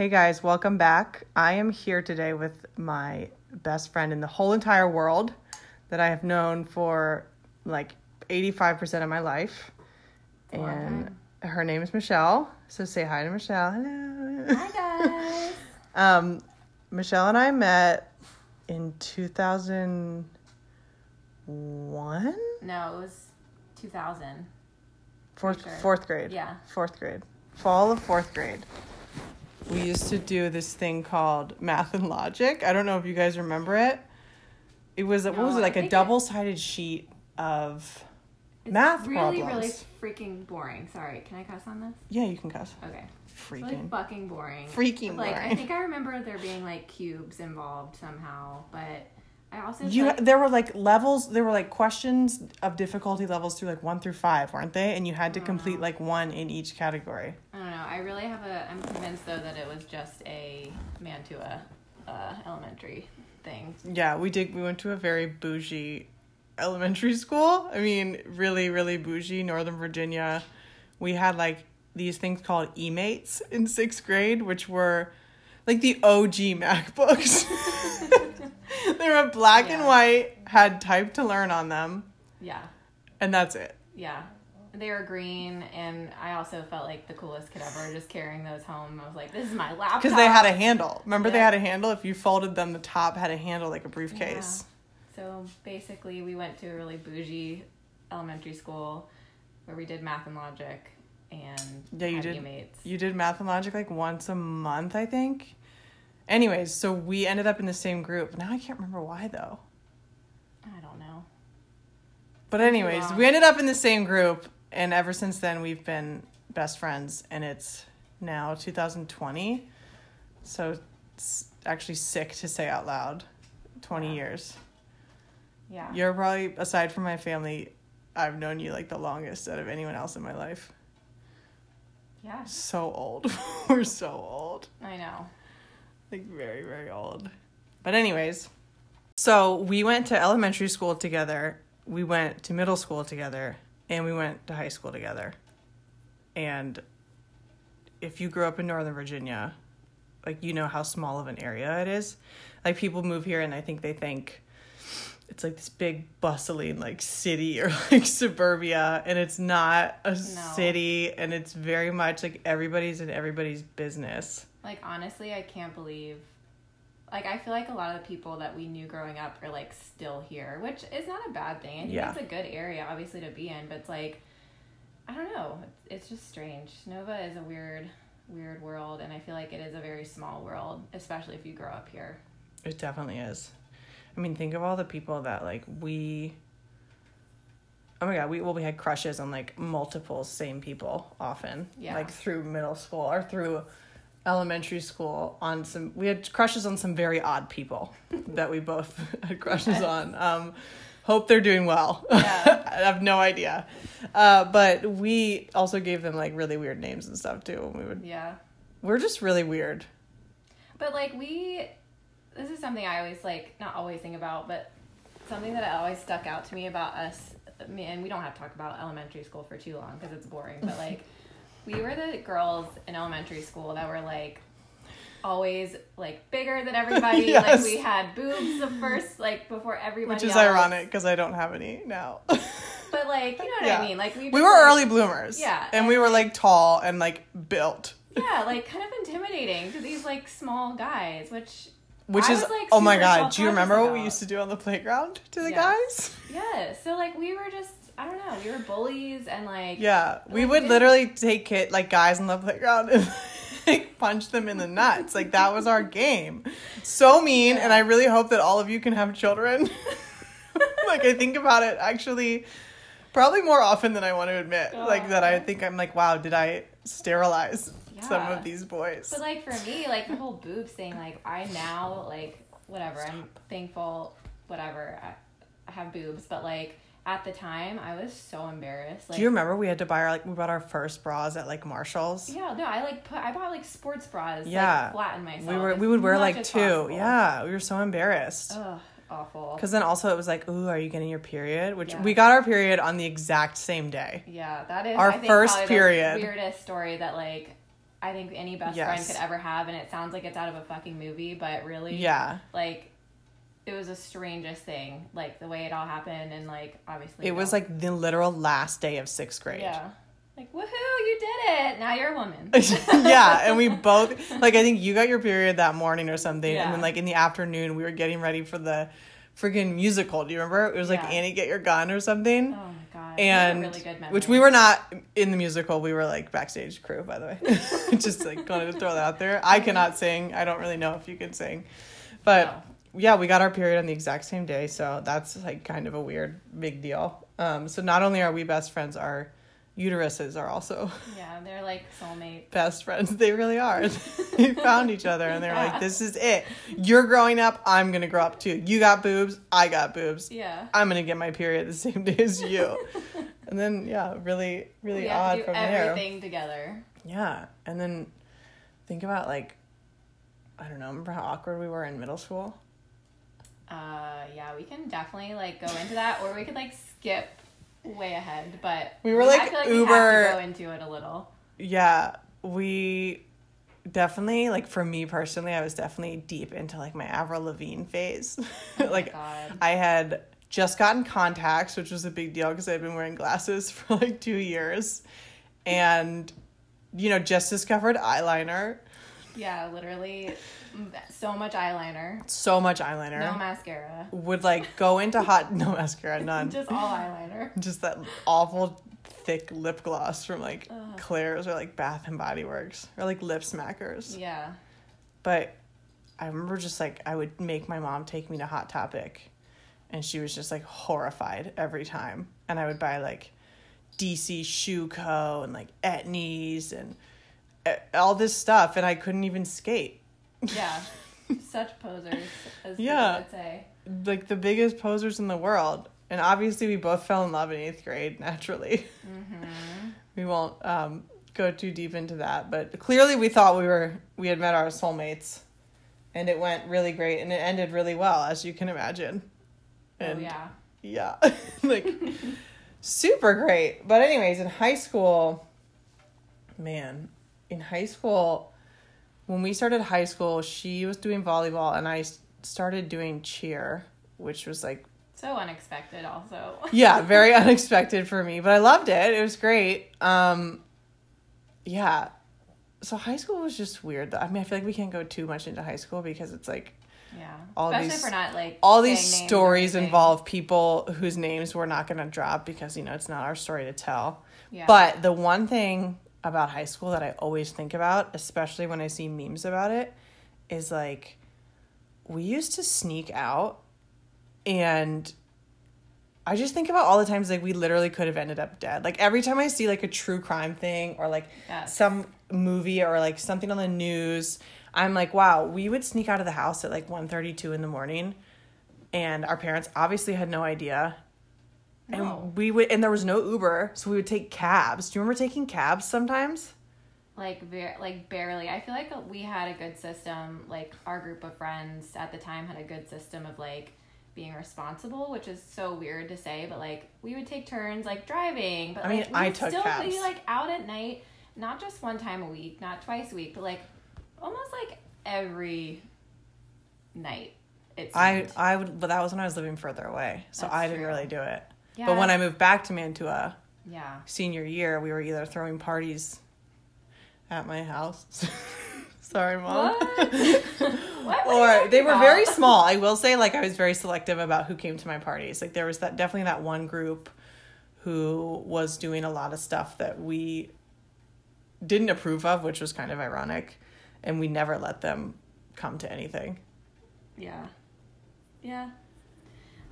Hey guys, welcome back. I am here today with my best friend in the whole entire world that I have known for like 85% of my life. And her name is Michelle. So say hi to Michelle. Hello. Hi guys. Um, Michelle and I met in 2001. no, it was 2000. Fourth, Sure. fourth grade. Yeah. Fourth grade. Fall of fourth grade. We used to do this thing called math and logic. I don't know if you guys remember it. It was what was it like a double sided sheet of It's math really, problems. really really freaking boring. Sorry, can I cuss on this? Yeah, you can cuss. Okay. Freaking. really fucking boring. Freaking Like boring. I think I remember there being like cubes involved somehow, but I also You like, there were like levels. There were like questions of difficulty levels through like one through five, weren't they? And you had to complete like one in each category. I don't know. I really have a. I'm convinced though that it was just a Mantua uh, elementary thing. Yeah, we did. We went to a very bougie elementary school. I mean, really, really bougie, Northern Virginia. We had like these things called e-mates in sixth grade, which were like the OG MacBooks. they were black and white, had type to learn on them, Yeah. and that's it. Yeah. They were green, and I also felt like the coolest kid ever just carrying those home. I was like, this is my laptop. Because they had a handle. Remember, they had a handle. If you folded them, the top had a handle like a briefcase. So basically, we went to a really bougie elementary school where we did math and logic and Yeah, you did. You did math and logic like once a month, I think. Anyways, so we ended up in the same group. Now I can't remember why though. I don't know. But anyways, we ended up in the same group, and ever since then we've been best friends. And it's now 2020, so it's actually sick to say out loud. 20 Yeah. years. Yeah. You're probably aside from my family, I've known you like the longest out of anyone else in my life. yeah. So old. We're so old. I know. Like very very old. But anyways so we went to elementary school together we went to middle school together and we went to high school together. And if you grew up in northern virginia like you know how small of an area it is. Like people move here and i think they think it's like this big bustling like city or like suburbia and it's not a city and it's very much like everybody's in everybody's business Like honestly, I can't believe. Like I feel like a lot of the people that we knew growing up are like still here, which is not a bad thing. I think Yeah. it's a good area, obviously, to be in. But it's like, I don't know. It's, it's just strange. Nova is a weird, weird world, and I feel like it is a very small world, especially if you grow up here. It definitely is. I mean, think of all the people that like we. Oh my god, we well we had crushes on like multiple same people often. Yeah. Like through middle school or through elementary school on some we had crushes on some very odd people that we both had crushes on. Um hope they're doing well. Yeah. I have no idea. Uh but we also gave them like really weird names and stuff too. And we would Yeah. we're just really weird. But like we, this is something I always like, not always think about, but something that always stuck out to me about us. me- And we don't have to talk about elementary school for too long because it's boring. But like, we were the girls in elementary school that were like always like bigger than everybody. Yes. Like we had boobs the first like before everybody. Which is else. ironic because I don't have any now. But like you know what Yeah. I mean? Like we we were like- early bloomers. Yeah, And and, we were like tall and like built. Yeah, like kind of intimidating to these like small guys, which Which I is was, like, oh my god, do you remember what we used to do on the playground to the Yeah. guys? Yeah, so like we were just I don't know, we were bullies and like Yeah. We Like, would literally take kid like guys in the playground and like punch them in the nuts. Like that was our game. So mean and I really hope that all of you can have children. like I think about it actually probably more often than I want to admit. Like that I think I'm like, wow, did I sterilize some of these boys? But like for me, like the whole boob thing, like I now like whatever, I'm thankful, whatever, I, I have boobs, but like at the time I was so embarrassed. Like Do you remember we had to buy our like we bought our first bras at like Marshalls? Yeah, no, I like put I bought like sports bras. Yeah. like, flatten myself. we were we would wear like two. possible. Yeah, we were so embarrassed. Ugh, awful. Because then also it was like, ooh, are you getting your period? Which Yeah. we got our period on the exact same day. Yeah, that is Our I think, first period. The weirdest story that like I think any best Yes. friend could ever have, and it sounds like it's out of a fucking movie, but really, Yeah. like it was the strangest thing, like the way it all happened, and like obviously It was like the literal last day of sixth grade. yeah, like woohoo, you did it! Now you're a woman. yeah, and we both like I think you got your period that morning or something, and then like in the afternoon we were getting ready for the freaking musical. Do you remember? It was like Yeah. Annie Get Your Gun or something. Oh my god, and really which we were not in the musical. We were like backstage crew, by the way. Just like wanted to throw that out there. I cannot sing. I don't really know if you can sing, but No. Yeah, we got our period on the exact same day, so that's like kind of a weird big deal. Um, so not only are we best friends, our uteruses are also Yeah, they're like soulmates. best friends. They really are. they found each other and they're Yeah. like, this is it. You're growing up. I'm going to grow up too. You got boobs. I got boobs. Yeah. I'm going to get my period the same day as you. and then, yeah, really, really we have odd to do from there. everything together. Yeah. And then think about like, I don't know, remember how awkward we were in middle school? Uh, yeah, we can definitely like go into that, or we could like skip way ahead. But We were, I like, feel like Uber- We have to go into it a little. Yeah. We definitely, like for me personally, I was definitely deep into like my Avril Lavigne phase. Oh like. I had just gotten contacts, which was a big deal because I'd been wearing glasses for like two years. And, you know, just discovered eyeliner. Yeah, literally, so much eyeliner, So much eyeliner. no mascara, Would like go into hot, no mascara, none. just all eyeliner. Just that awful thick lip gloss from like Ugh. Claire's or like Bath and Body Works or like Lip Smackers. Yeah, But I remember just like I would make my mom take me to Hot Topic and she was just like horrified every time. And I would buy like DC Shoe Co. and like Etnies and all this stuff and I couldn't even skate. yeah, such posers, as Yeah. people would say. Like the biggest posers in the world. And obviously we both fell in love in eighth grade naturally. We won't um, go too deep into that, but clearly we thought we were we had met our soulmates, and it went really great, and it ended really well, as you can imagine. Oh yeah, yeah, like super great. But anyways, in high school, man, in high school, when we started high school, she was doing volleyball, and I started doing cheer, which was like so unexpected. Also, yeah, very unexpected for me, but I loved it. It was great. Um, yeah. So high school was just weird. I mean, I feel like we can't go too much into high school because it's like yeah, All especially these- for not like all these stories involve people whose names we're not going to drop because you know it's not our story to tell. Yeah. But the one thing about high school that I always think about, especially when I see memes about it, is like we used to sneak out and I just think about all the times like we literally could have ended up dead. Like every time I see like a true crime thing or like Yes. some movie or like something on the news, I'm like, wow, we would sneak out of the house at like 1.32 in the morning and our parents obviously had no idea. No. And we would and there was no Uber, so we would take cabs. Do you remember taking cabs sometimes? like very like barely i feel like we had a good system like our group of friends at the time had a good system of like being responsible which is so weird to say but like we would take turns like driving but I mean, like, I took still cabs. be like out at night not just one time a week not twice a week but like almost like every night it's I I would but that was when I was living further away. So That's I didn't true. really do it. Yeah But when I moved back to Mantua, yeah senior year, we were either throwing parties at my house. Sorry, mom. what what or they were about? very small. I will say, like, I was very selective about who came to my parties. Like, there was that definitely that one group who was doing a lot of stuff that we didn't approve of, which was kind of ironic, and we never let them come to anything. Yeah. Yeah.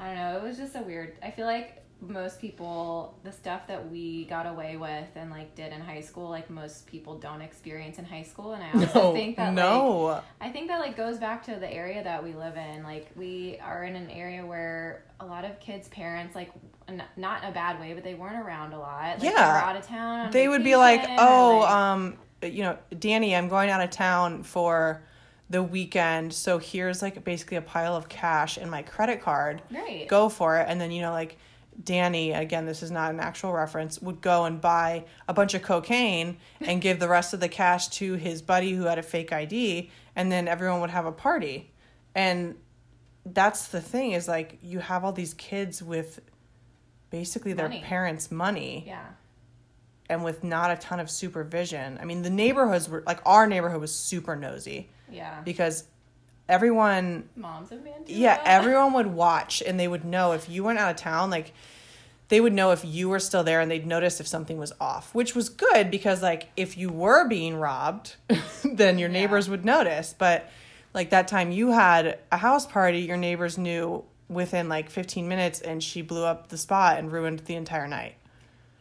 I don't know. It was just a weird. I feel like most people, the stuff that we got away with and like did in high school, like most people don't experience in high school. And I also No, think that like, no. I think that like goes back to the area that we live in. Like we are in an area where a lot of kids' parents, like n- not in a bad way, but they weren't around a lot. Like, Yeah. out of town. they would be like, "Oh, like- um, you know, Danny, I'm going out of town for the weekend, so here's like basically a pile of cash in my credit card. right, Go for it." And then you know, like Danny, again, this is not an actual reference, would go and buy a bunch of cocaine and give the rest of the cash to his buddy who had a fake ID, and then everyone would have a party. And that's the thing is like you have all these kids with basically their Money. parents' money Yeah. and with not a ton of supervision. I mean, the neighborhoods were like our neighborhood was super nosy Yeah. because everyone Moms of Mantua. yeah, everyone would watch and they would know if you went out of town, like they would know if you were still there and they'd notice if something was off, which was good because like if you were being robbed, then your Yeah. neighbors would notice. But like that time you had a house party, your neighbors knew within like 15 minutes and she blew up the spot and ruined the entire night.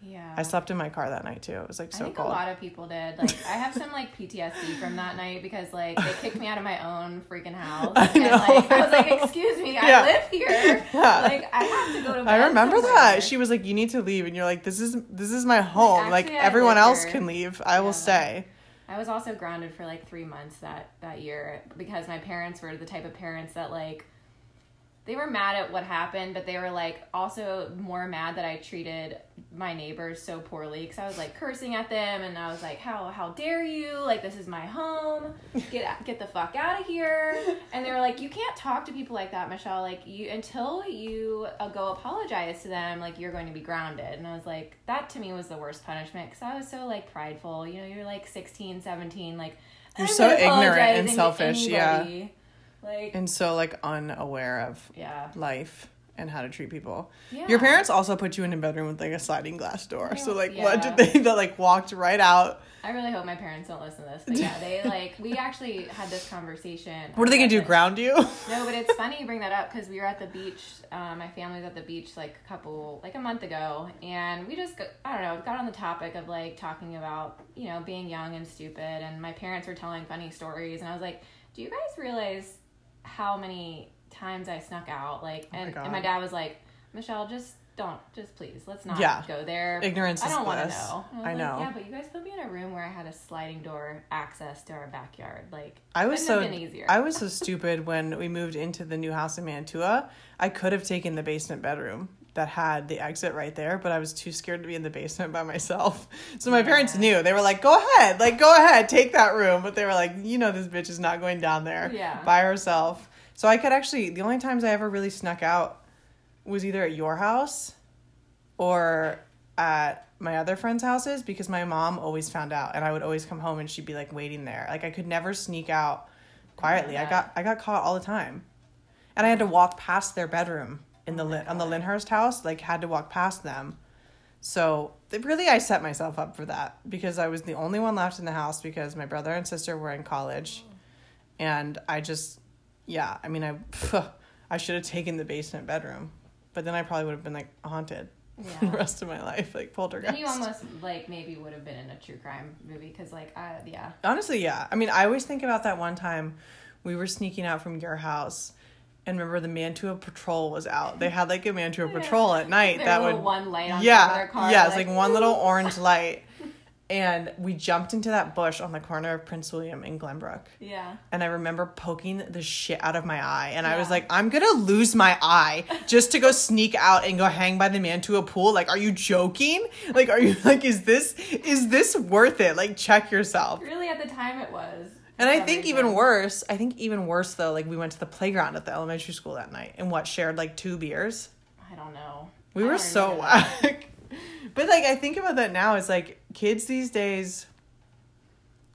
Yeah. I slept in my car that night too. It was like so I think cold. a lot of people did. Like, I have some like PTSD from that night because like they kicked me out of my own freaking house, I and know, like I I was like, "Excuse me, Yeah. I live here. Yeah. Like, I have to go to bed." I remember somewhere." that. She was like, "You need to leave," and you're like, "This is this is my home. Like, everyone else here." can leave. I will stay." I was also grounded for like three months that that year because my parents were the type of parents that like they were mad at what happened, but they were like also more mad that I treated my neighbors so poorly because I was like cursing at them and I was like, "How how dare you? Like this is my home. Get get the fuck out of here!" And they were like, "You can't talk to people like that, Michelle. Like you until you uh, go apologize to them, like you're going to be grounded." And I was like, that to me was the worst punishment because I was so like prideful. You know, you're like 16, 17, like You're I'm so ignorant and selfish, yeah. Like and so like unaware of yeah, life and how to treat people. yeah. Your parents also put you in a bedroom with like a sliding glass door. So like what Yeah. did they that like walked right out? I really hope my parents don't listen to this, but yeah, they like we actually had this conversation. What are they gonna do? Ground you? No, but it's funny you bring that up because we were at the beach. Uh, my family was at the beach like a couple, like a month ago, and we just, I don't know, got on the topic of like talking about, you know, being young and stupid. And my parents were telling funny stories, and I was like, "Do you guys realize how many times I snuck out?" Like, Oh my and, my dad was like, "Michelle, just don't, just please, let's not Yeah. go there. Ignorance I don't want to know." And was I like, know. Yeah, but you guys put me in a room where I had a sliding door access to our backyard. Like, I was so been easier. I was so stupid when we moved into the new house in Mantua. I could have taken the basement bedroom that had the exit right there, but I was too scared to be in the basement by myself. So my parents knew. They were like, "Go ahead, like go ahead, take that room." But they were like, "You know, this bitch is not going down there Yeah. by herself." So I could actually. The only times I ever really snuck out was either at your house or at my other friends' houses because my mom always found out and I would always come home and she'd be like waiting there. Like I could never sneak out quietly. I got I got caught all the time. And I had to walk past their bedroom in the Lin- on the. Lyndhurst house, like had to walk past them. So really I set myself up for that because I was the only one left in the house because my brother and sister were in college. And I just yeah, I mean I I should have taken the basement bedroom. But then I probably would have been like haunted the rest of my life, like poltergeist. Then you almost like maybe would have been in a true crime movie because like I yeah Honestly, yeah. I mean, I always think about that one time we were sneaking out from your house, and remember the Mantua Patrol was out. They had like a Mantua Yeah. Patrol at night that would one light on yeah their car, yeah, it's like, one little orange light, and we jumped into that bush on the corner of Prince William and Glenbrook. yeah And I remember poking the shit out of my eye. And I was like, I'm going to lose my eye just to go sneak out and go hang by the Mantua pool. Like, are you joking? Like, are you like, is this, is this worth it? Like, check yourself. really at the time it was And I think even worse, I think even worse though, like we went to the playground at the elementary school that night and what, shared like two beers? I don't know We I were so whack. But like, I think about that now. It's like kids these days,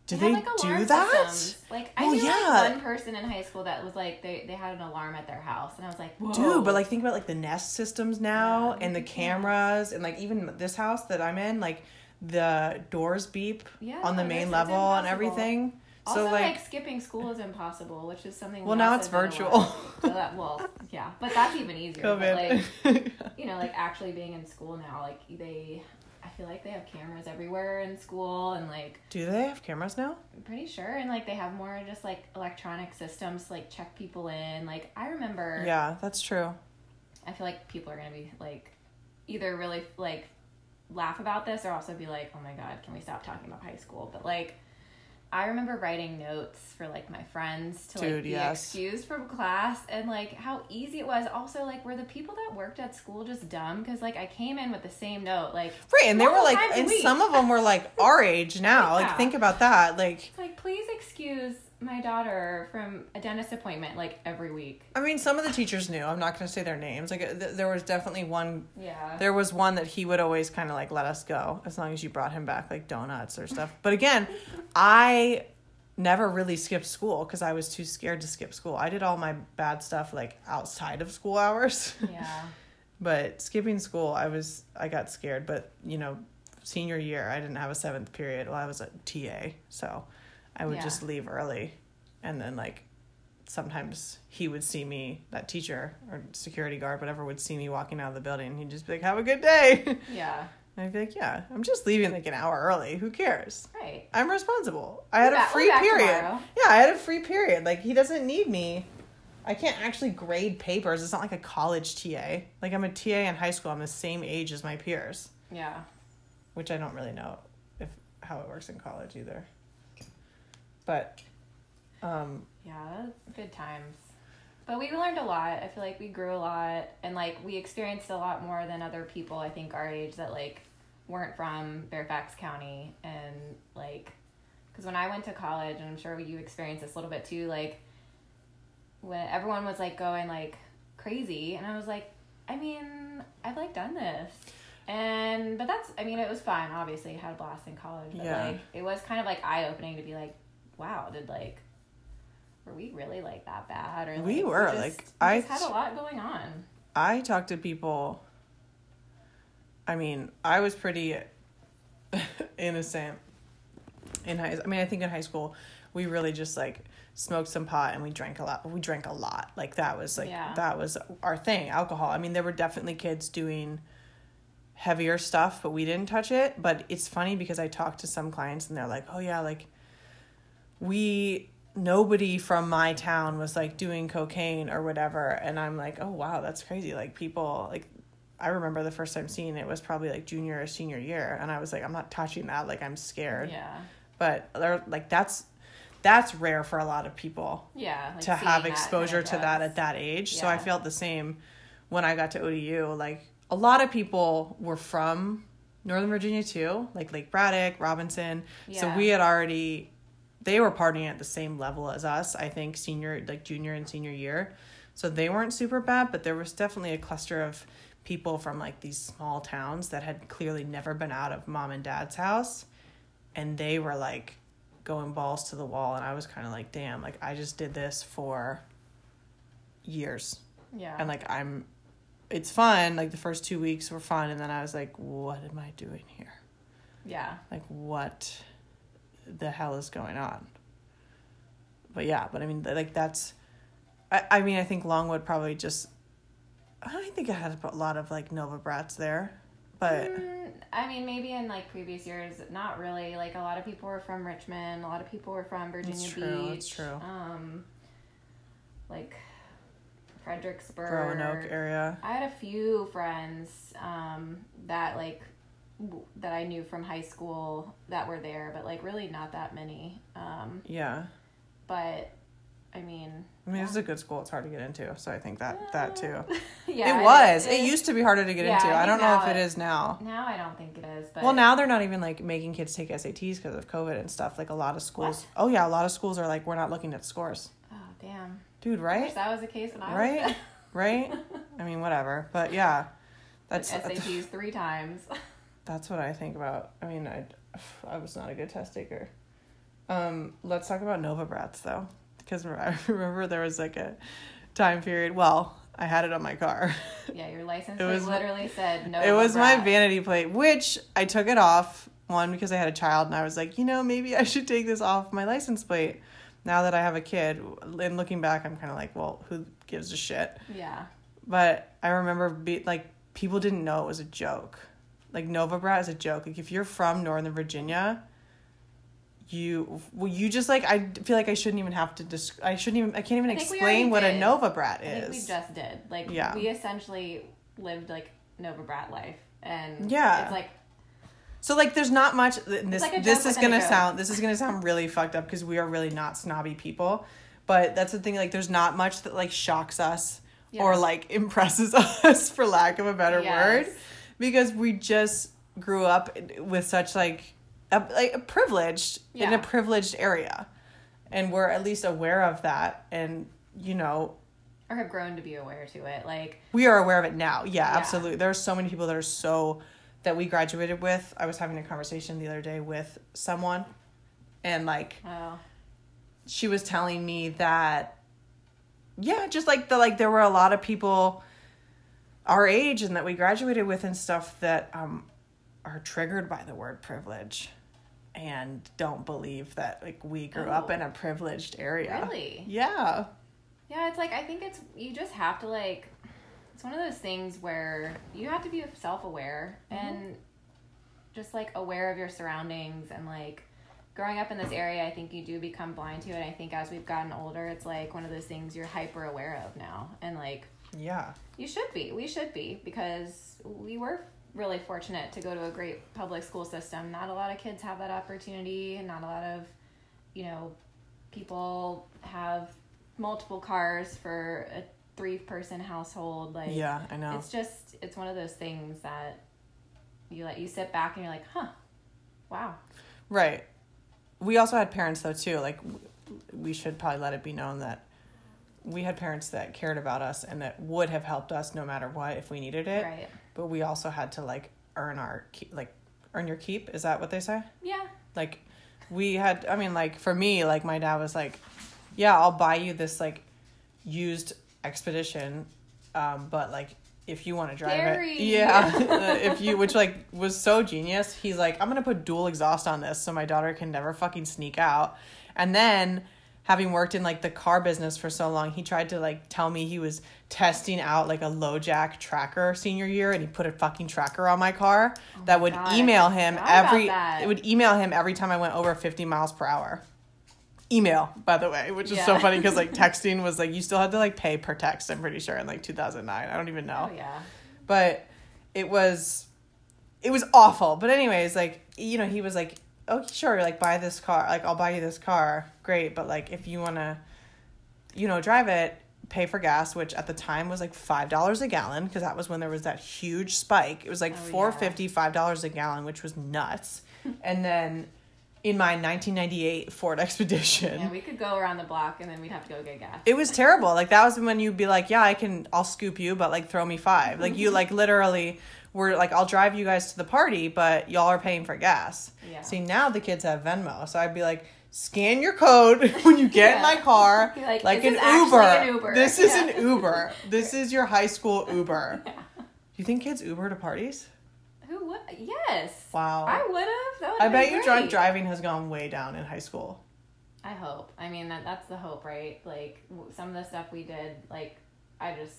do They like, do that? systems. Like I Well, knew yeah. like one person in high school that was like they, they had an alarm at their house and I was like Whoa. Dude, but like think about like the Nest systems now Yeah, and the cameras and like even this house that I'm in, like the doors beep Yeah, on the main level and everything. Also so like, like, skipping school is impossible, which is something. well now it's did a lot. virtual. So that, well, yeah, but that's even easier. But like COVID. you know, like actually being in school now, like they, I feel like they have cameras everywhere in school, and like do they have cameras now? I'm pretty sure, and like they have more just like electronic systems to like check people in. Like I remember, Yeah, that's true. I feel like people are gonna be like, either really like laugh about this or also be like, oh my god, can we stop talking about high school? But like. I remember writing notes for like my friends to Dude, like be yes. excused from class and like how easy it was. Also, like were the people that worked at school just dumb? Because like I came in with the same note, like Right, and they were like, and week. some of them were like our age now. Yeah. Like, think about that. Like, It's like please excuse my daughter from a dentist appointment like every week. I mean, some of the teachers knew. I'm not going to say their names. Like, th- there was definitely one. Yeah. There was one that he would always kind of like let us go as long as you brought him back like donuts or stuff. But again, I never really skipped school because I was too scared to skip school. I did all my bad stuff like outside of school hours. yeah. But skipping school, I was I got scared. But you know, senior year, I didn't have a seventh period. Well, I was a TA, so I would Yeah. just leave early, and then like sometimes he would see me, that teacher or security guard, whatever, would see me walking out of the building. and He'd just be like, "Have a good day." Yeah. And I'd be like, "Yeah, I'm just leaving like an hour early. Who cares? Right. I'm responsible. I had a back- we're free period. tomorrow. Yeah, I had a free period. Like he doesn't need me. I can't actually grade papers. It's not like a college TA. Like I'm a TA in high school. I'm the same age as my peers, Yeah. which I don't really know if how it works in college either. But um Yeah, good times. But we learned a lot. I feel like we grew a lot and like we experienced a lot more than other people I think our age that like weren't from Fairfax County and like cuz when I went to college and I'm sure you experienced this a little bit too like when everyone was like going like crazy and I was like I mean, I've like done this. And but that's I mean, it was fun, obviously. I had a blast in college, but Yeah. like it was kind of like eye opening to be like, wow, did like were we really like that bad or like, We were, just- like, I- just had a lot going on. I talked to people I mean, I was pretty innocent in high I mean, I think in high school we really just like smoked some pot and we drank a lot. We drank a lot. Like that was like Yeah. that was our thing, alcohol. I mean, there were definitely kids doing heavier stuff, but we didn't touch it. But it's funny because I talked to some clients and they're like, "Oh yeah, like we nobody from my town was like doing cocaine or whatever." And I'm like, "Oh wow, that's crazy." Like people like I remember the first time seeing it was probably like junior or senior year and I was like, "I'm not touching that. Like I'm scared." Yeah. But they're like that's that's rare for a lot of people Yeah. Like to have that exposure to that at that age. So I felt the same when I got to ODU. Like a lot of people were from Northern Virginia too, like Lake Braddock, Robinson. yeah. So we had already they were partying at the same level as us, I think senior like junior and senior year. So they weren't super bad, but there was definitely a cluster of people from like these small towns that had clearly never been out of mom and dad's house and they were like going balls to the wall and I was kind of like damn like I just did this for years Yeah. and like I'm it's fun like the first 2 weeks were fun and then I was like what am I doing here yeah. like what the hell is going on but yeah but I mean like that's I, I mean I think Longwood probably just I think it had a lot of like Nova Brats there but Mm, I mean, maybe in like previous years, not really. Like a lot of people were from Richmond. A lot of people were from Virginia That's Beach. true, true. Um, like Fredericksburg. Roanoke area I had a few friends um, that like that I knew from high school that were there, but like really not that many. Um, yeah but I mean, I mean, it's a good school. It's hard to get into, so I think that that too. yeah, it was. It used to be harder to get Yeah, into. I I don't know if it it- is now. Now I don't think it is, but Well, now they're not even like making kids take SATs because of COVID and stuff. Like a lot of schools. Oh yeah, a lot of schools are like, we're not looking at scores, oh damn, dude. I wish Right? that was the case when I Right? was Right? I mean, whatever. But yeah, that's SATs three times. that's what I think about. I mean, I I was not a good test taker. Um, let's talk about Nova Brats though, because I remember there was like a time period. Well, I had it on my car. yeah, your license It was- literally said no. it was my vanity plate, which I took it off. One because I had a child, and I was like, you know, maybe I should take this off my license plate. Now that I have a kid, and looking back, I'm kind of like, well, who gives a shit? Yeah, But I remember, be like, people didn't know it was a joke. Like Nova Brat is a joke. Like if you're from Northern Virginia, you well, you just like I feel like I shouldn't even have to. Desc- I shouldn't even. I can't even I explain what a. Nova Brat is. I think we just did. Like Yeah. we essentially lived like Nova Brat life, and Yeah. it's like So like, there's not much. This like this is gonna sound this is gonna sound really fucked up because we are really not snobby people, but that's the thing. Like, there's not much that like shocks us or like impresses us, for lack of a better Yes. word, because we just grew up with such like a, like a privileged in a privileged area, and we're at least aware of that, and you know or have grown to be aware to it. Like, we are aware of it now. Yeah, Yeah. absolutely. There are so many people that are so that we graduated with. I was having a conversation the other day with someone and like oh, she was telling me that yeah, just like the like there were a lot of people our age and that we graduated with and stuff that um are triggered by the word privilege and don't believe that like we grew up Oh. in a privileged area. Really? Yeah. yeah. It's like I think it's you just have to like. It's one of those things where you have to be self aware Mm-hmm. and just like aware of your surroundings and like growing up in this area i think you do become blind to it i think as we've gotten older it's like one of those things you're hyper aware of now and like Yeah. You should be. We should be because we were really fortunate to go to a great public school system. Not a lot of kids have that opportunity. Not a lot of, you know, people have multiple cars for a three person household. Like, Yeah, I know. it's just, it's one of those things that you let you sit back and you're like, huh, wow. Right. We also had parents though too. Like we should probably let it be known that we had parents that cared about us and that would have helped us no matter what if we needed it. Right. But we also had to like earn our keep, like earn your keep. Is that what they say? Yeah. Like we had. I mean, like for me, like my dad was like, "Yeah, I'll buy you this like used expedition, um, but like." If you want to drive Gary. it, yeah. If you, which like was so genius, he's like, I'm gonna put dual exhaust on this so my daughter can never fucking sneak out. And then, having worked in like the car business for so long, he tried to like tell me he was testing out like a LoJack tracker senior year, and he put a fucking tracker on my car that would God, email him every. It would email him every time I went over 50 miles per hour. Email, by the way, which is so funny because like texting was like you still had to like pay per text. I'm pretty sure in like 2009. I don't even know Oh, yeah. but it was it was awful but anyways like you know he was like oh sure like buy this car like i'll buy you this car great but like if you want to you know drive it pay for gas which at the time was like five dollars a gallon because that was when there was that huge spike it was like Oh, four yeah. fifty five dollars a gallon which was nuts and then in my 1998 ford expedition Yeah, we could go around the block and then we'd have to go get gas. it was terrible. Like that was when you'd be like, "Yeah, I can. I'll scoop you, but like throw me five. Like you like literally were like, "I'll drive you guys to the party, but y'all are paying for gas." Yeah. See now the kids have Venmo, so I'd be like, "Scan your code when you get in my car, like, like an Uber. an Uber." This is Yeah. an Uber. This is your high school Uber." Yeah. Do you think kids Uber to parties? Who would? Yes. Wow. I would have. I bet you drunk driving has gone way down in high school. I hope. I mean, that that's the hope, right? Like some of the stuff we did, like I just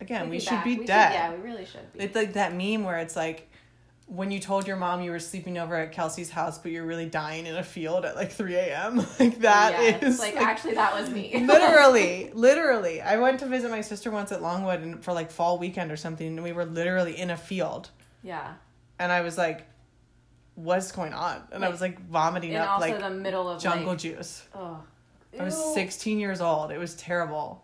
Again, we should be we dead. yeah, we really should be. It's like that meme where it's like when you told your mom you were sleeping over at Kelsey's house, but you're really dying in a field at like 3 a.m. Like that is Yes, like, actually that was me. literally, literally. I went to visit my sister once at Longwood and for like fall weekend or something, and we were literally in a field, yeah, and I was like, "What's going on?" And I was like vomiting up like the middle of jungle like, juice. oh, I was 16 years old. It was terrible.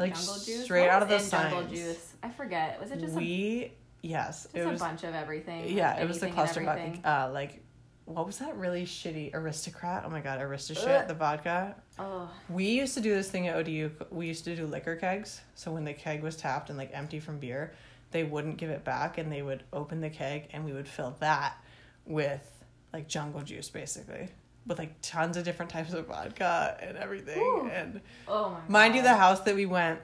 Like, jungle juice? straight What out of the jungle juice. I forget. Was it just a, we yes, just it was a bunch of everything? Yeah, like it was the cluster. Uh, like, what was that really shitty aristocrat? Oh my god, arista shit, the vodka. Oh, We used to do this thing at ODU. We used to do liquor kegs. So when the keg was tapped and like empty from beer, they wouldn't give it back, and they would open the keg, and we would fill that with like jungle juice, basically, with like tons of different types of vodka and everything. Ooh. And oh my. mind you, the house that we went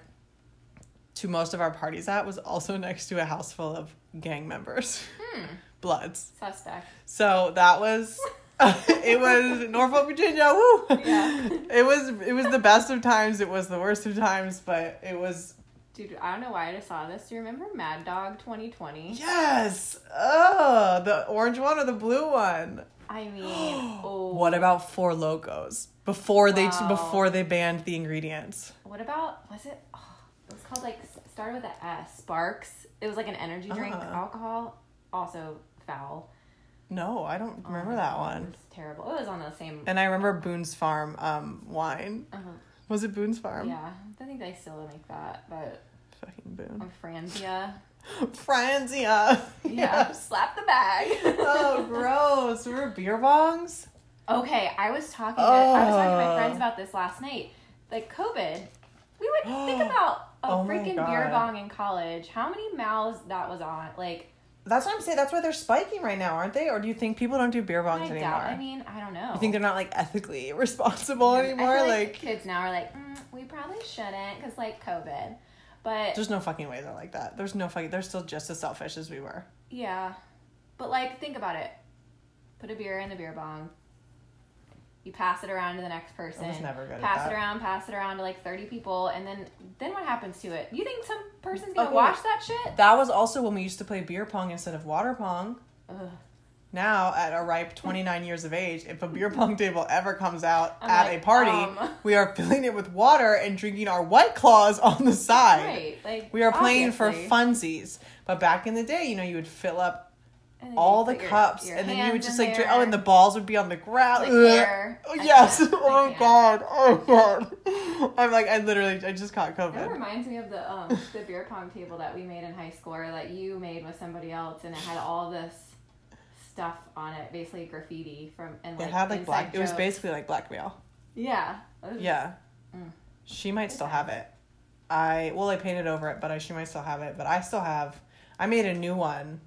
to most of our parties at was also next to a house full of gang members, Hmm. bloods. suspect. So that was it was Norfolk, Virginia. Woo! Yeah. It was it was the best of times. It was the worst of times, but it was Dude, I don't know why I just saw this. Do you remember Mad Dog 2020? yes. Oh, the orange one or the blue one. I mean, oh. What about Four Locos before they before they banned the ingredients? What about was it? Oh, it was called like started with an S. Sparks. It was like an energy drink, Uh-huh. alcohol, also foul. No, I don't Oh remember that God, one. It was terrible. It was on the same. And I remember Boone's Farm um, wine. uh, Was it Boone's Farm? yeah, I think they still make that, but Fucking Boone. um, Franzia. Franzia. Yeah, slap the bag. oh, gross. Were beer bongs? Okay, I was talking. To, I was talking to my Oh. friends about this last night. Like COVID, we would think about a Oh freaking beer bong in college. How many mouths that was on? Like, That's what I'm saying. That's why they're spiking right now, aren't they? Or do you think people don't do beer bongs I anymore? doubt. I mean, I don't know. you think they're not like ethically responsible anymore? feel like, kids now are like, mm, we probably shouldn't because like COVID. But there's no fucking way they're like that. There's no fucking. They're still just as selfish as we were. yeah, but like think about it. Put a beer in the beer bong. You pass it around to the next person. I was never good at pass it around, pass it around to like thirty people, and then then what happens to it? You think some person's gonna Okay. wash that shit? That was also when we used to play beer pong instead of water pong. Ugh. Now, at a ripe 29 years of age, if a beer pong table ever comes out I'm at like, a party, um. we are filling it with water and drinking our white claws on the side. Right, like We are playing obviously. for funsies. But back in the day, you know, you would fill up all the put your- cups your and then you would just like drink. Oh, and the balls would be on the ground. Like. Oh, yes. Oh, can't. God. Oh, God. I'm like, I literally, I just caught That COVID. reminds me of the um the beer pong table that we made in high school, or that you made with somebody else, and it had all this stuff on it, basically graffiti from and like It had like black, it was basically like blackmail. yeah Yeah. Mm. She might still have it. I well, I painted over it, but I she might still have it. But I still have. I made a new one.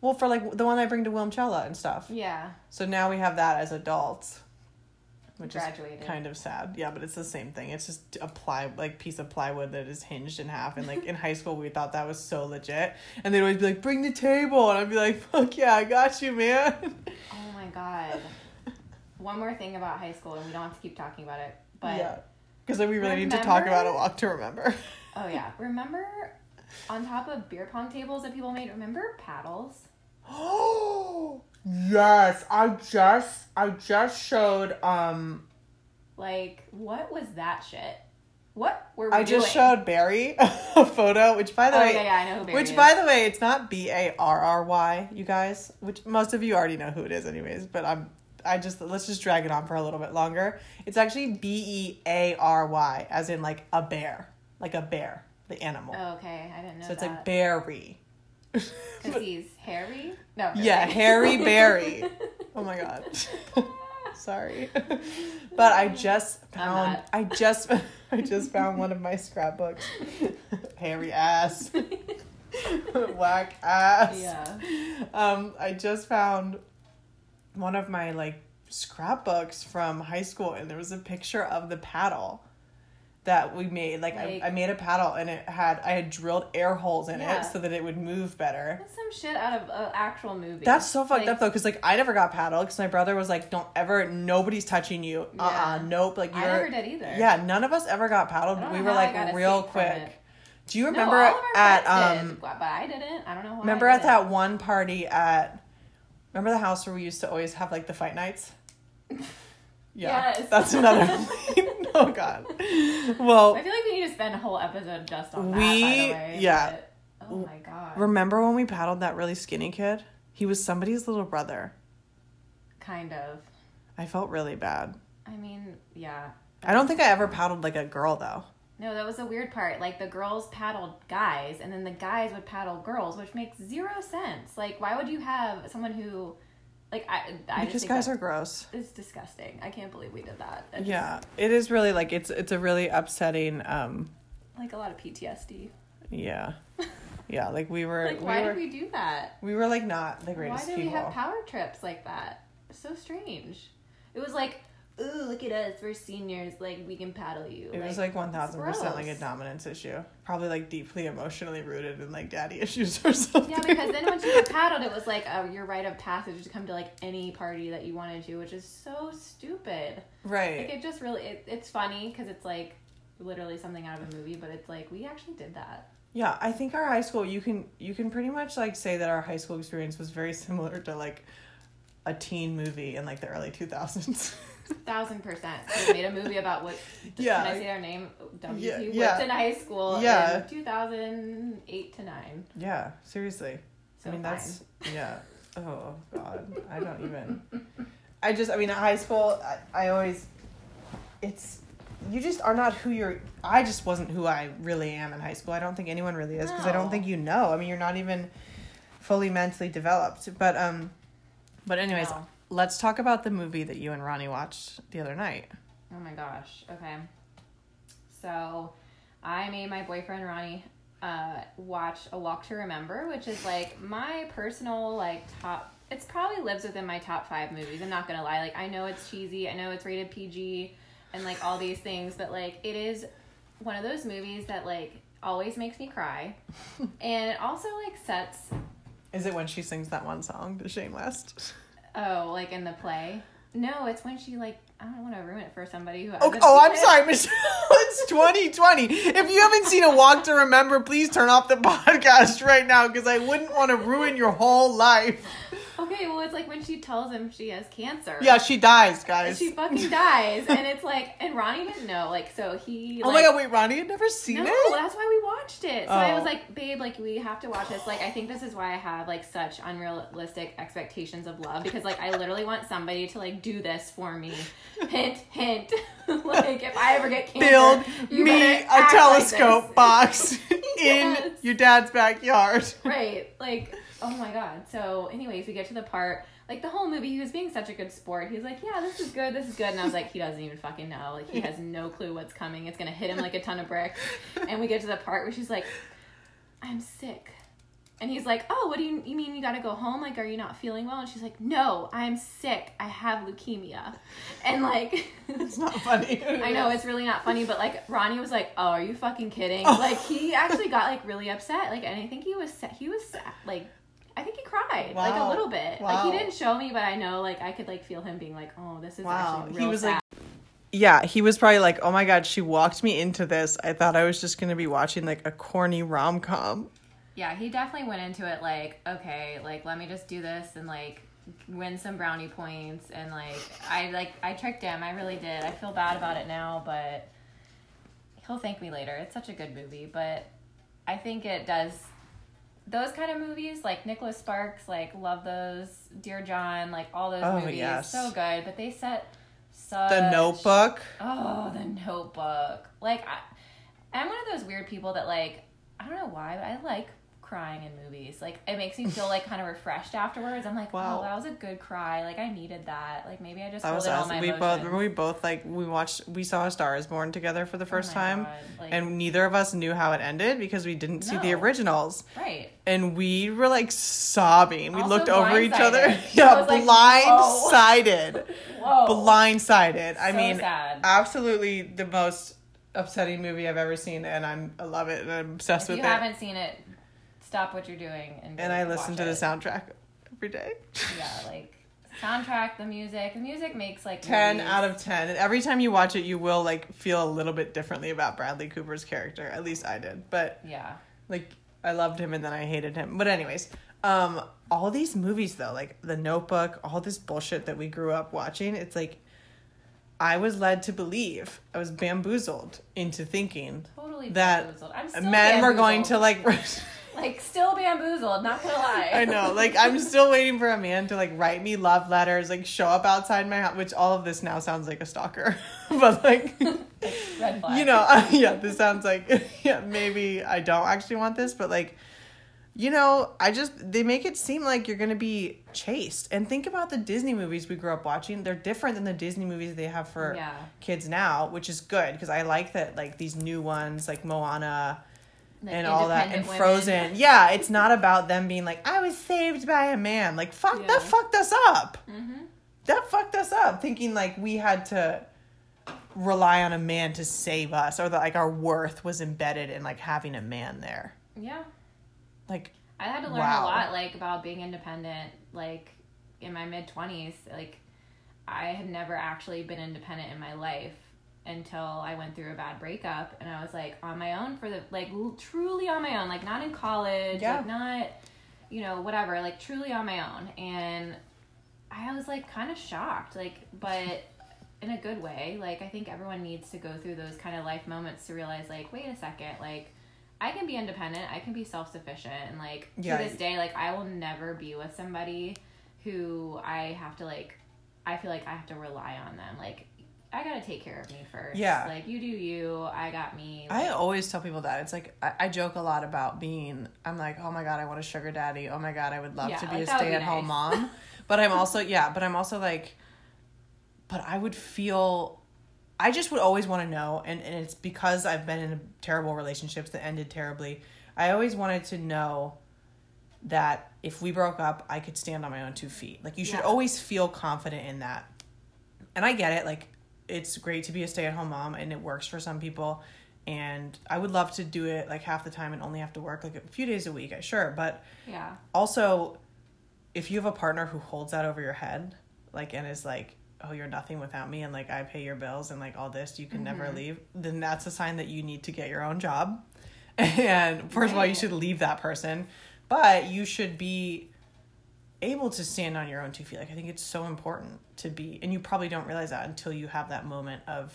Well, for like the one I bring to Wilmchella and stuff. yeah So now we have that as adults, which Graduated. is kind of sad. Yeah, but it's the same thing. It's just a ply like piece of plywood that is hinged in half. And like in high school, we thought that was so legit. And they'd always be like, "Bring the table," and I'd be like, "Fuck yeah, I got you, man." oh my god one more thing about high school and we don't have to keep talking about it but yeah, because we really need to talk about a walk to remember. oh yeah remember on top of beer pong tables that people made remember paddles Oh yes, I just I just showed um like what was that shit what were we I just doing? showed Barry a photo, which by the oh way yeah, yeah I know who Barry which is. by the way it's not B A R R Y, you guys, which most of you already know who it is anyways, but I'm I just let's just drag it on for a little bit longer. It's actually B E A R Y as in like a bear, like a bear, the animal. oh, okay I didn't know so it's that. like Barry. Because he's hairy? No. Yeah, Harry Barry. Oh my god. Sorry. but I just found. I just I just found one of my scrapbooks. Hairy ass. Whack ass. Yeah. Um I just found one of my like scrapbooks from high school and there was a picture of the paddle that we made like, Like- I, I made a paddle and it had i had drilled air holes in Yeah. it so that it would move better That's some shit out of an actual movie. that's so fucked Like, up though, because like I never got paddled because my brother was like, "Don't ever, nobody's touching you." Uh, uh Yeah. nope. Like you're, never did either. yeah, none of us ever got paddled. I But don't we were like real quick. Do you No, remember our at um? did, but I didn't. I don't know why. Remember at that one party at? Remember the house where we used to always have like the fight nights? Yeah, Yes. that's another. oh God. Well, I feel like we need to spend a whole episode just on that. We- by way, yeah. but- oh my god. remember when we paddled that really skinny kid? He was somebody's little brother. kind of. I felt really bad. I mean, yeah. I don't think I ever paddled like a girl though. No, that was the weird part. Like the girls paddled guys, and then the guys would paddle girls, which makes zero sense. Like, why would you have someone who, like, I, I Because just think guys are gross. It's disgusting. I can't believe we did that. Yeah, it is really like it's it's a really upsetting. Um, like a lot of PTSD. yeah, yeah. Like we were, Like, we why were, did we do that? we were like not the greatest. Why did we have power trips like that? So strange. It was like, ooh, look at us, we're seniors. Like we can paddle you. it was like one thousand percent like a dominance issue. Probably like deeply emotionally rooted in like daddy issues or something. Yeah, because then once you got paddled, it was like a, your rite of passage to come to like any party that you wanted to, which is so stupid. right. Like it just really, it, it's funny because it's like literally something out of a movie, but it's like we actually did that. Yeah, I think our high school you can you can pretty much like say that our high school experience was very similar to like a teen movie in like the early two thousands. Thousand percent. They made a movie about what. Yeah. Can I say their name? WT Yeah, worked yeah. in high school Yeah. in 2008 to 9. yeah, seriously. So I mean fine. that's yeah. Oh God, I don't even. I just, I mean, at high school, I, I always, it's, you just are not who you're. I just wasn't who I really am in high school. I don't think anyone really is because I don't think you know. I mean, you're not even fully mentally developed. But um, but anyways, No. Let's talk about the movie that you and Ronnie watched the other night. Oh my gosh. Okay. So, I made my boyfriend Ronnie uh, watch A Walk to Remember, which is like my personal like top. It's probably lives within my top five movies. I'm not gonna lie. Like I know it's cheesy. I know it's rated PG, and like all these things, but like it is one of those movies that like always makes me cry, and it also like sets Is it when she sings that one song, "The Shame West"? Oh like in the play. No, it's when she like I don't want to ruin it for somebody who. Oh, oh, I'm it. sorry, Michelle. It's 2020. If you haven't seen A Walk to Remember, please turn off the podcast right now because I wouldn't want to ruin your whole life. Okay, well, it's like when she tells him she has cancer. Yeah, she dies, guys. She fucking dies, and it's like, and Ronnie didn't know, like, so he. oh like, my god, wait, Ronnie had never seen No, it? that's why we watched it. So I Oh. was like, babe, like we have to watch this. Like, I think this is why I have like such unrealistic expectations of love because like I literally want somebody to like do this for me. Hint, hint. like if I ever get cancer, Build me a act like telescope box in Yes. your dad's backyard. right like oh my god. So anyways we get to the part like the whole movie he was being such a good sport. He's like yeah this is good this is good. And i was like he doesn't even fucking know. Like he has no clue what's coming. It's gonna hit him like a ton of bricks. And we get to the part where she's like i'm sick. And he's like oh what do you, you mean you gotta go home? Like are you not feeling well? And she's like no i'm sick. I have leukemia. And like It's not funny. I know it's really not funny, but like Ronnie was like, "Oh, are you fucking kidding?" Like he actually got like really upset. Like, and I think he was he was like, I think he cried like a little bit. Like he didn't show me, but I know like I could like feel him being like, "Oh, this is Wow. actually He real was sad." like, Yeah, he was probably like, oh my god, she walked me into this. I thought I was just going to be watching like a corny rom com. yeah, he definitely went into it like, okay, like let me just do this and like win some brownie points and like I like I tricked him. I really did. I feel bad about it now, but he'll thank me later. It's such a good movie, but I think it does those kind of movies like Nicholas Sparks, like love those, Dear John, like all those Oh, movies, yes. so good. But they set such The Notebook. Oh, the Notebook. Like I, I'm one of those weird people that like I don't know why, but I like crying in movies. Like it makes me feel like kind of refreshed afterwards. I'm like, Wow. wow, that was a good cry. Like I needed that. Like maybe I just That was us. my We emotions. both remember we both like we watched we saw A Star Is Born together for the Oh first my time, like- and neither of us knew how it ended because we didn't see the originals, right. and we were like sobbing. We Also looked over each other. Yeah, blindsided, Whoa. blindsided. I So mean, sad. absolutely the most upsetting movie I've ever seen, and I'm I love it and I'm obsessed If with you it. haven't seen it, stop what you're doing and And I listen to the soundtrack every day. Yeah, like soundtrack, the music. The music makes like 10 movies. out of 10 and every time you watch it you will like feel a little bit differently about bradley cooper's character at least i did but Yeah. like i loved him and then i hated him but anyways um all these movies though like the notebook all this bullshit that we grew up watching it's like i was led to believe i was bamboozled into thinking Totally that bamboozled. Men were going to like like still bamboozled. Not gonna lie. I know. Like I'm still waiting for a man to like write me love letters, like show up outside my house. Which all of this now sounds like a stalker, but like, Red flag. you know, uh, yeah, this sounds like yeah, maybe I don't actually want this, but like, you know, I just they make it seem like you're gonna be chased. And think about the Disney movies we grew up watching; they're different than the Disney movies they have for Yeah. kids now, which is good because I like that like these new ones like Moana Like and all that and women. Frozen. Yeah, it's not about them being like, I was saved by a man. Like fuck Yeah. that fucked us up. Mhm. That fucked us up. Thinking like we had to rely on a man to save us or that like our worth was embedded in like having a man there. Yeah. Like I had to learn Wow. a lot, like about being independent. Like in my mid twenties, like I had never actually been independent in my life until I went through a bad breakup, and I was like on my own for the like l- truly on my own, like not in college, Yeah. like not you know whatever, like truly on my own, and I was like kind of shocked, like but. In a good way. Like, I think everyone needs to go through those kind of life moments to realize, like, wait a second, like, I can be independent, I can be self sufficient, and like Yeah. to this day, like I will never be with somebody who I have to like I feel like I have to rely on them. Like I gotta take care of me first. Yeah. Like you do you, I got me. I always tell people that. It's like, I, I joke a lot about being, I'm like, oh my God, I want a sugar daddy. Oh my God, I would love Yeah, to be like, a that would be stay at home nice. mom. But I'm also, yeah, but I'm also like, but I would feel, I just would always want to know. And, and it's because I've been in terrible relationships that ended terribly. I always wanted to know that if we broke up, I could stand on my own two feet. Like, you should Yeah. always feel confident in that. And I get it. Like, it's great to be a stay at home mom and it works for some people. And I would love to do it like half the time and only have to work like a few days a week, I sure. But yeah. also, if you have a partner who holds that over your head, like, and is like, oh, you're nothing without me, and like, I pay your bills and like all this, you can never mm-hmm. leave, then that's a sign that you need to get your own job. And first of all, you should leave that person, but you should be able to stand on your own two feet. Like, I think it's so important to be, and you probably don't realize that until you have that moment of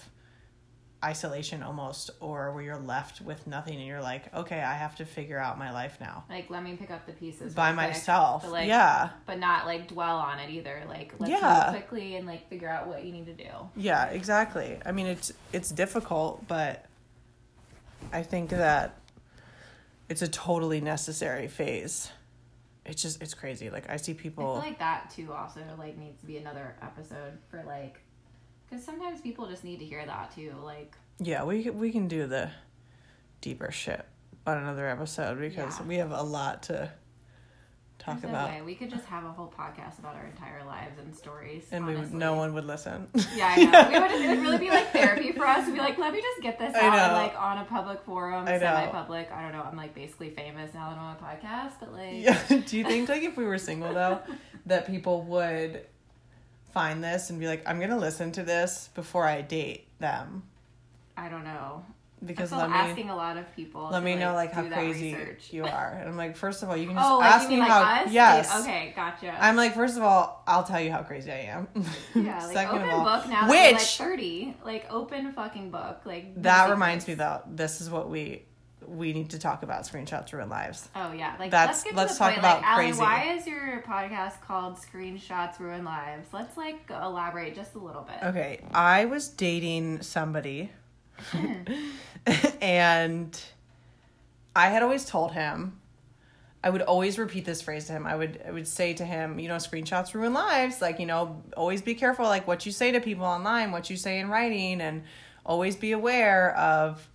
isolation almost, or where you're left with nothing and you're like, okay, I have to figure out my life now Like let me pick up the pieces by myself. but, like, yeah. But not like dwell on it either. Like let's Yeah. move quickly and like figure out what you need to do. Yeah, exactly. I mean, it's it's difficult, but I think that it's a totally necessary phase. It's just it's crazy. Like I see people. I feel like that too also like needs to be another episode for like because sometimes people just need to hear that too. Like yeah, we can- we can do the deeper shit on another episode because Yeah. we have a lot to talk there's no about, way. we could just have a whole podcast about our entire lives and stories. and we would, no one would listen. Yeah, I know. We would, it would really be like therapy for us. We'd be like, let me just get this I out and, like on a public forum, semi-public. I don't know. I'm like basically famous now that I'm on a podcast, but like, Yeah. Do you think like if we were single though, that people would find this and be like, I'm gonna listen to this before I date them? I don't know. Because I'm let me asking a lot of people. let me know like how crazy research. you are. And I'm like, first of all, you can oh, just Oh, ask you me like how us? yes. Okay, gotcha. I'm like, first of all, I'll tell you how crazy I am. yeah, like Second open of all, book now you're like which 30. Like open fucking book. Like that reminds me though, this is what we we need to talk about screenshots ruin lives. Oh yeah, like That's- let's get to let's the talk point. about like, crazy. why is your podcast called "Screenshots Ruin Lives"? Let's like elaborate just a little bit. Okay, I was dating somebody and I had always told him I would always repeat this phrase to him. I would I would say to him, you know, screenshots ruin lives. Like, you know, always be careful like what you say to people online, what you say in writing and always be aware of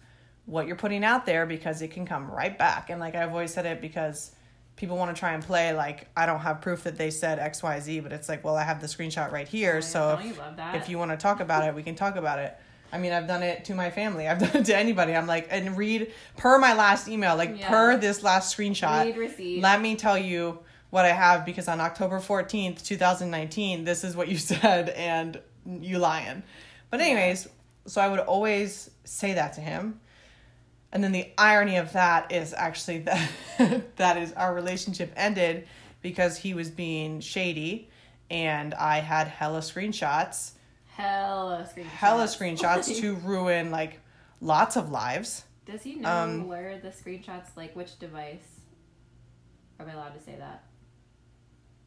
what you're putting out there because it can come right back. And like I've always said it because people want to try and play like I don't have proof that they said XYZ, but it's like, well, I have the screenshot right here. so don't if, if you want to talk about it, we can talk about it. I mean, I've done it to my family. I've done it to anybody. I'm like, and read per my last email, like Yeah. per this last screenshot. Read receipt. Let me tell you what I have because on October 14th, 2019, this is what you said and you lying. But anyways, so I would always say that to him. And then the irony of that is actually that that is our relationship ended because he was being shady and I had hella screenshots, hella screenshots. hella screenshots to ruin like lots of lives. Does he know um, where the screenshots, like which device? Are we allowed to say that?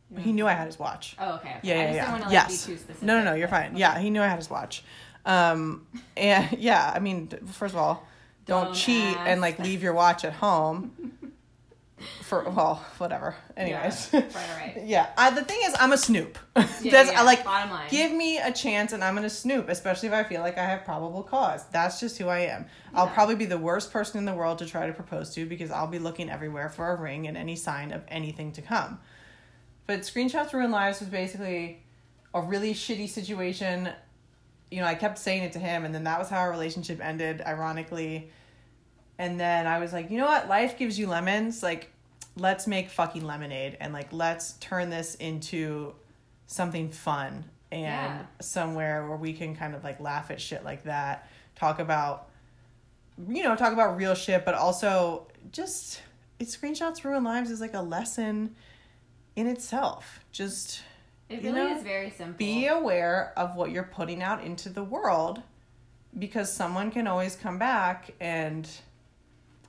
You He knew I had his watch. Oh, okay. okay. Yeah, I yeah, just yeah. didn't want to like, yes. be too specific. No, no, no, you're fine. Yeah, he knew I had his watch. Um, and yeah, I mean, first of all, don't, Don't cheat and like leave your watch at home. For well, whatever. Anyways, Yeah, right, right. yeah. I, the thing is, I'm a snoop. Yeah, That's yeah, I like. bottom line. Give me a chance, and I'm gonna snoop, especially if I feel like I have probable cause. That's just who I am. I'll probably be the worst person in the world to try to propose to because I'll be looking everywhere for a ring and any sign of anything to come. But screenshots ruin lives was basically a really shitty situation. You know, I kept saying it to him, and then that was how our relationship ended, ironically. And then I was like, you know what? Life gives you lemons. Like, let's make fucking lemonade and like let's turn this into something fun and Yeah. somewhere where we can kind of like laugh at shit like that. Talk about you know, talk about real shit, but also just it screenshots ruin lives is like a lesson in itself. Just It really know, is very simple. be aware of what you're putting out into the world because someone can always come back and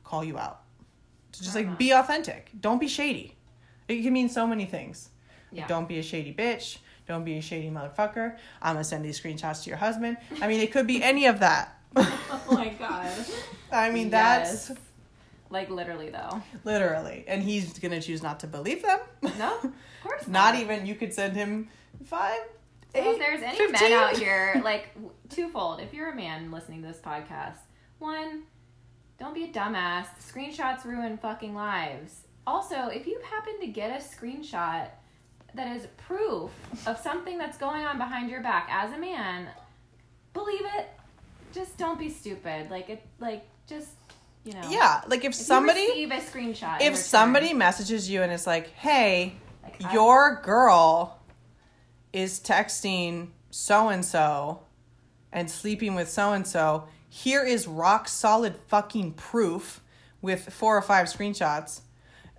call you out. So just Uh-huh. like be authentic. Don't be shady. It can mean so many things. Yeah. Don't be a shady bitch. Don't be a shady motherfucker. I'm gonna send these screenshots to your husband. I mean, it could be any of that. oh my god. I mean, that's like literally though. literally, and he's gonna choose not to believe them. No, of course not not even. You could send him five. Well, eight, if there's any 15. men out here, like twofold. If you're a man listening to this podcast, one, don't be a dumbass. Screenshots ruin fucking lives. Also, if you happen to get a screenshot that is proof of something that's going on behind your back as a man, believe it. Just don't be stupid. Like it. Like just you know. Yeah, like if If somebody, receive a screenshot, if somebody messages you and it's like, "Hey, like, your girl is texting so and so and sleeping with so and so. Here is rock solid fucking proof with four or five screenshots.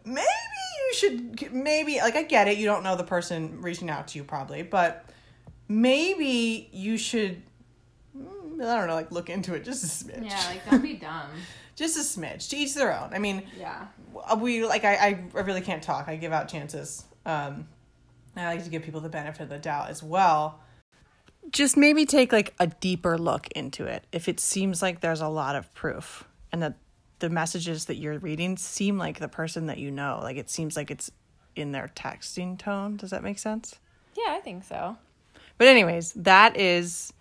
Maybe you should, maybe, like, I get it. You don't know the person reaching out to you probably, but maybe you should, mm, I don't know, like, look into it just a smidge. yeah, like don't be dumb. just a smidge. To each their own. I mean, Yeah. we like I, I really can't talk i give out chances um i like to give people the benefit of the doubt as well just maybe take like a deeper look into it if it seems like there's a lot of proof and that the messages that you're reading seem like the person that you know like it seems like it's in their texting tone. Does that make sense? Yeah, I think so. but anyways that is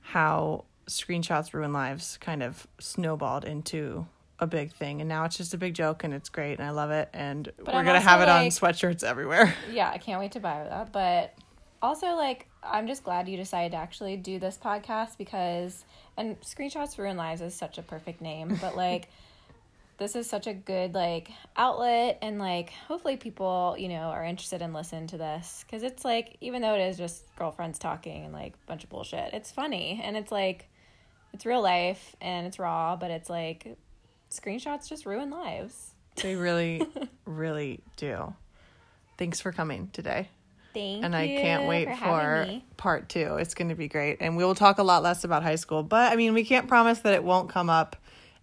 how screenshots ruin lives kind of snowballed into a big thing. And now it's just a big joke and it's great and i love it. And But we're I'm gonna have it on sweatshirts everywhere. Yeah, I can't wait to buy that. But also, like, I'm just glad you decided to actually do this podcast because, and Screenshots Ruin Lives is such a perfect name, but like, this is such a good, like, outlet, and like, hopefully people, you know, are interested in listen to this because it's like, even though it is just girlfriends talking and like a bunch of bullshit, it's funny and it's like, it's real life and it's raw, but it's like, screenshots just ruin lives. they really really do thanks for coming today Thank and i can't wait for, for, part two it's going to be great and we will talk a lot less about high school but i mean we can't promise that it won't come up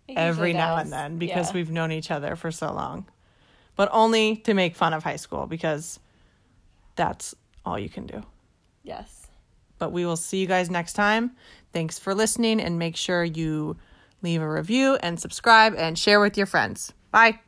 It every now and then because Yeah. we've known each other for so long but only to make fun of high school because that's all you can do Yes. But we will see you guys next time. Thanks for listening and make sure you leave a review and subscribe and share with your friends. Bye.